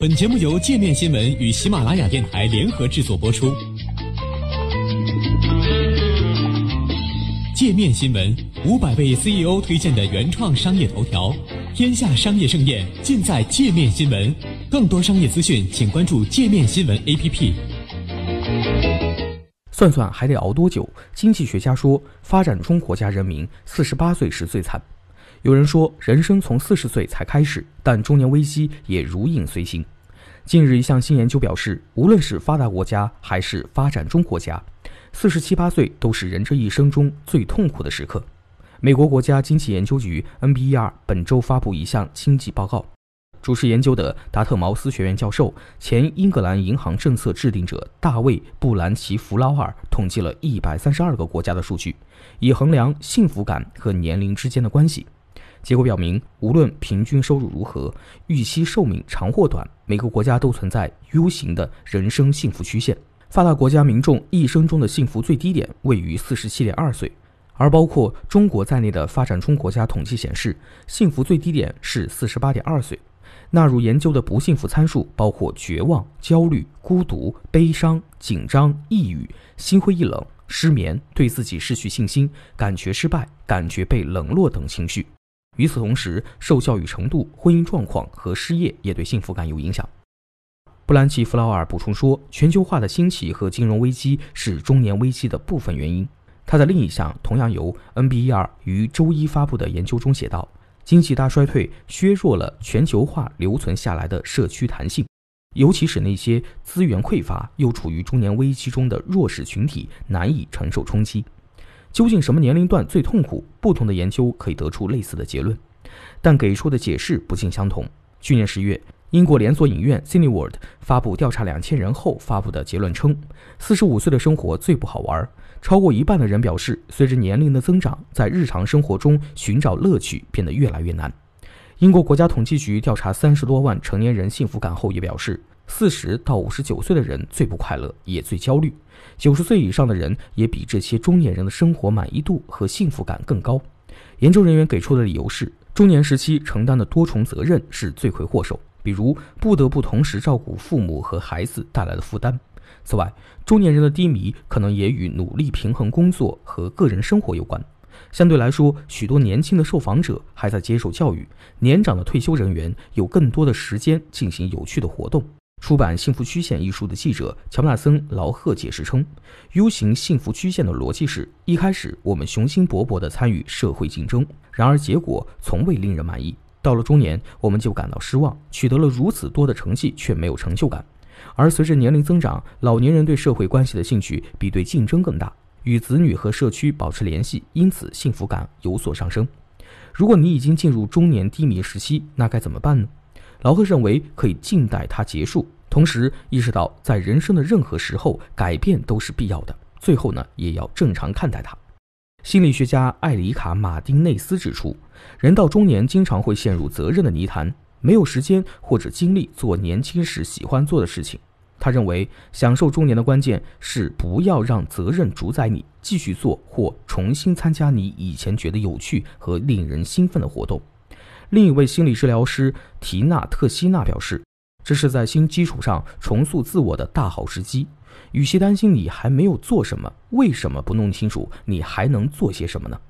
本节目由界面新闻与喜马拉雅电台联合制作播出。界面新闻五百位 CEO 推荐的原创商业头条，天下商业盛宴尽在界面新闻。更多商业资讯，请关注界面新闻 APP。算算还得熬多久？经济学家说，发展中国家人民四十八岁时最惨。有人说，人生从四十岁才开始，但中年危机也如影随形。近日，一项新研究表示，无论是发达国家还是发展中国家，四十七八岁都是人这一生中最痛苦的时刻。美国国家经济研究局 （NBER） 本周发布一项经济报告，主持研究的达特茅斯学院教授、前英格兰银行政策制定者大卫·布兰奇弗劳尔统计了一百三十二个国家的数据，以衡量幸福感和年龄之间的关系。结果表明，无论平均收入如何，预期寿命长或短，每个国家都存在 U 型的人生幸福曲线。发达国家民众一生中的幸福最低点位于四十七点二岁，而包括中国在内的发展中国家统计显示，幸福最低点是四十八点二岁。纳入研究的不幸福参数包括绝望、焦虑、孤独、悲伤、紧张、抑郁、心灰意冷、失眠、对自己失去信心、感觉失败、感觉被冷落等情绪。与此同时，受教育程度、婚姻状况和失业也对幸福感有影响。布兰奇·弗劳尔补充说，全球化的兴起和金融危机是中年危机的部分原因。他在另一项同样由 NBER 于周一发布的研究中写道：“经济大衰退削弱了全球化留存下来的社区弹性，尤其使那些资源匮乏又处于中年危机中的弱势群体难以承受冲击。”究竟什么年龄段最痛苦？不同的研究可以得出类似的结论，但给出的解释不尽相同。去年十月，英国连锁影院 Cineworld 发布调查两千人后发布的结论称，四十五岁的生活最不好玩。超过一半的人表示，随着年龄的增长，在日常生活中寻找乐趣变得越来越难。英国国家统计局调查三十多万成年人幸福感后也表示。四十到五十九岁的人最不快乐，也最焦虑。九十岁以上的人也比这些中年人的生活满意度和幸福感更高。研究人员给出的理由是，中年时期承担的多重责任是罪魁祸首，比如不得不同时照顾父母和孩子带来的负担。此外，中年人的低迷可能也与努力平衡工作和个人生活有关。相对来说，许多年轻的受访者还在接受教育，年长的退休人员有更多的时间进行有趣的活动。出版《幸福曲线》一书的记者乔纳森·劳赫解释称：“U 型幸福曲线的逻辑是，一开始我们雄心勃勃地参与社会竞争，然而结果从未令人满意。到了中年，我们就感到失望，取得了如此多的成绩却没有成就感。而随着年龄增长，老年人对社会关系的兴趣比对竞争更大，与子女和社区保持联系，因此幸福感有所上升。如果你已经进入中年低迷时期，那该怎么办呢？”劳赫认为可以静待它结束，同时意识到在人生的任何时候改变都是必要的。最后呢，也要正常看待它。心理学家艾里卡·马丁内斯指出，人到中年经常会陷入责任的泥潭，没有时间或者精力做年轻时喜欢做的事情。他认为，享受中年的关键是不要让责任主宰你，继续做或重新参加你以前觉得有趣和令人兴奋的活动。另一位心理治疗师提娜特西娜表示：“这是在新基础上重塑自我的大好时机。与其担心你还没有做什么，为什么不弄清楚你还能做些什么呢？”